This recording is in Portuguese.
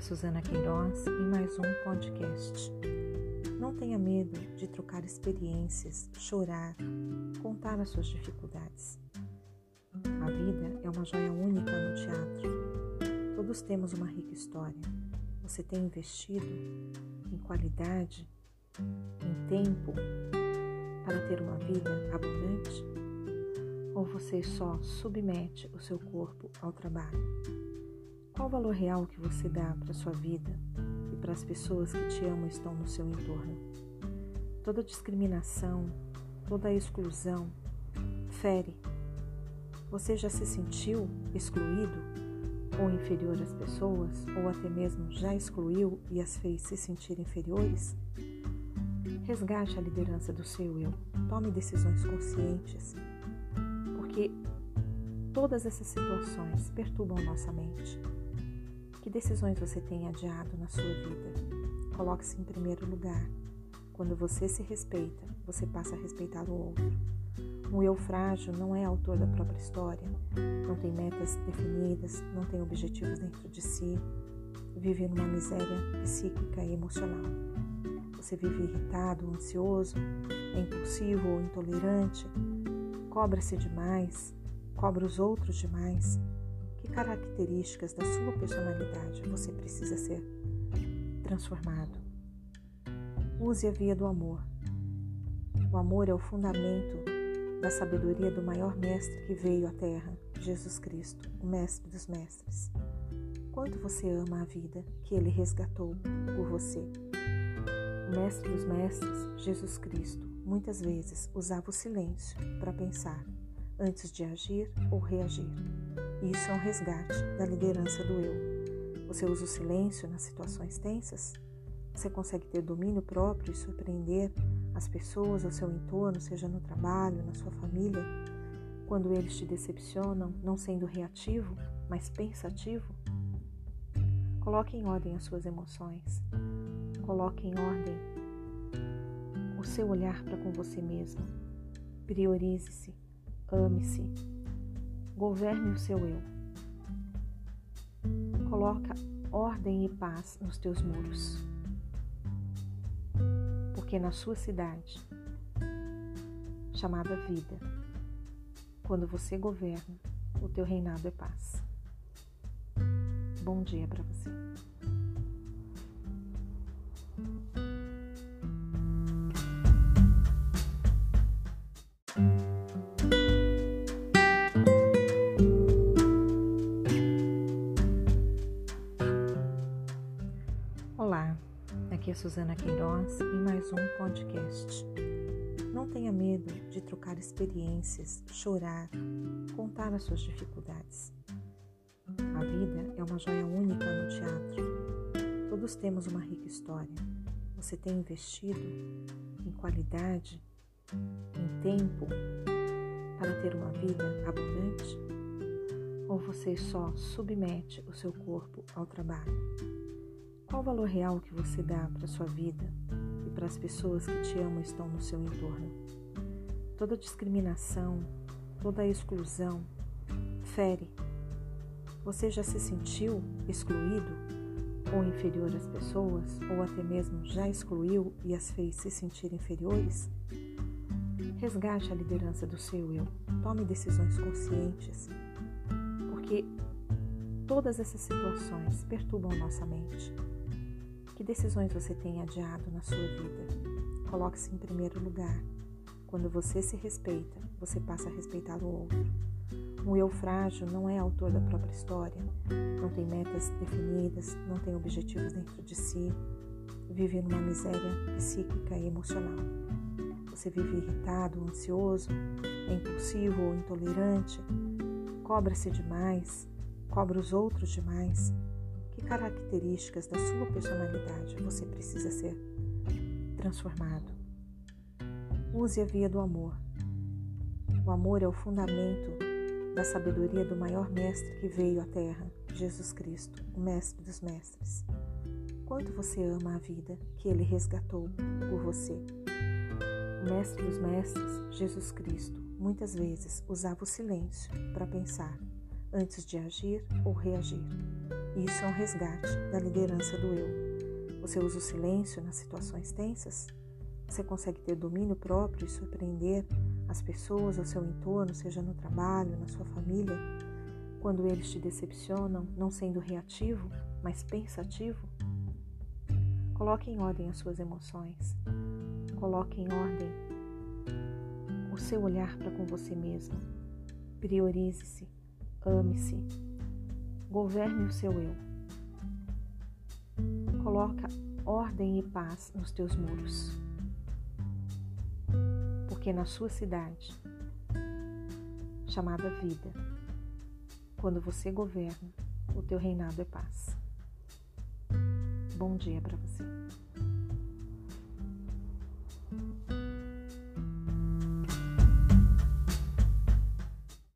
é Suzana Queiroz em mais um podcast. Não tenha medo de trocar experiências, chorar, contar as suas dificuldades. A vida é uma joia única no teatro. Todos temos uma rica história. Você tem investido em qualidade, em tempo, para ter uma vida abundante? Ou você só submete o seu corpo ao trabalho? Qual o valor real que você dá para a sua vida e para as pessoas que te amam e estão no seu entorno? Toda discriminação, toda exclusão fere. Você já se sentiu excluído ou inferior às pessoas, ou até mesmo já excluiu e as fez se sentir inferiores? Resgate a liderança do seu eu. Tome decisões conscientes, porque todas essas situações perturbam nossa mente. Que decisões você tem adiado na sua vida? Coloque-se em primeiro lugar. Quando você se respeita, você passa a respeitar o outro. Um eu frágil não é autor da própria história, não tem metas definidas, não tem objetivos dentro de si, vive numa miséria psíquica e emocional. Você vive irritado, ansioso, é impulsivo ou intolerante, cobra-se demais, cobra os outros demais, características da sua personalidade você precisa ser transformado. Use a via do amor. O amor é o fundamento da sabedoria do maior mestre que veio à Terra, Jesus Cristo, o Mestre dos Mestres. Quanto você ama a vida que ele resgatou por você? O Mestre dos Mestres, Jesus Cristo, muitas vezes usava o silêncio para pensar antes de agir ou reagir. Isso é um resgate da liderança do eu. Você usa o silêncio nas situações tensas? Você consegue ter domínio próprio e surpreender as pessoas ao seu entorno, seja no trabalho, na sua família, quando eles te decepcionam, não sendo reativo, mas pensativo? Coloque em ordem as suas emoções. Coloque em ordem o seu olhar para com você mesmo. Priorize-se, ame-se, Governe o seu eu. Coloca ordem e paz nos teus muros. Porque na sua cidade, chamada vida, quando você governa, o teu reinado é paz. Bom dia para você. Aqui é Suzana Queiroz em mais um podcast. Não tenha medo de trocar experiências, chorar, contar as suas dificuldades. A vida é uma joia única no teatro. Todos temos uma rica história. Você tem investido em qualidade, em tempo, para ter uma vida abundante? Ou você só submete o seu corpo ao trabalho? Qual o valor real que você dá para a sua vida e para as pessoas que te amam e estão no seu entorno? Toda discriminação, toda exclusão fere. Você já se sentiu excluído ou inferior às pessoas, ou até mesmo já excluiu e as fez se sentir inferiores? Resgate a liderança do seu eu. Tome decisões conscientes, porque todas essas situações perturbam nossa mente. Que decisões você tem adiado na sua vida? Coloque-se em primeiro lugar. Quando você se respeita, você passa a respeitar o outro. Um eu frágil não é autor da própria história, não tem metas definidas, não tem objetivos dentro de si, vive numa miséria psíquica e emocional. Você vive irritado, ansioso, é impulsivo ou intolerante, cobra-se demais, cobra os outros demais, que características da sua personalidade você precisa ser transformado? Use a via do amor. O amor é o fundamento da sabedoria do maior mestre que veio à Terra, Jesus Cristo, o Mestre dos Mestres. Quanto você ama a vida que ele resgatou por você? O Mestre dos Mestres, Jesus Cristo, muitas vezes usava o silêncio para pensar antes de agir ou reagir. Isso é um resgate da liderança do eu. Você usa o silêncio nas situações tensas? Você consegue ter domínio próprio e surpreender as pessoas ao seu entorno, seja no trabalho, na sua família, quando eles te decepcionam, não sendo reativo, mas pensativo? Coloque em ordem as suas emoções. Coloque em ordem o seu olhar para com você mesmo. Priorize-se, ame-se, governe o seu eu. Coloca ordem e paz nos teus muros. Porque na sua cidade, chamada vida, quando você governa, o teu reinado é paz. Bom dia para você.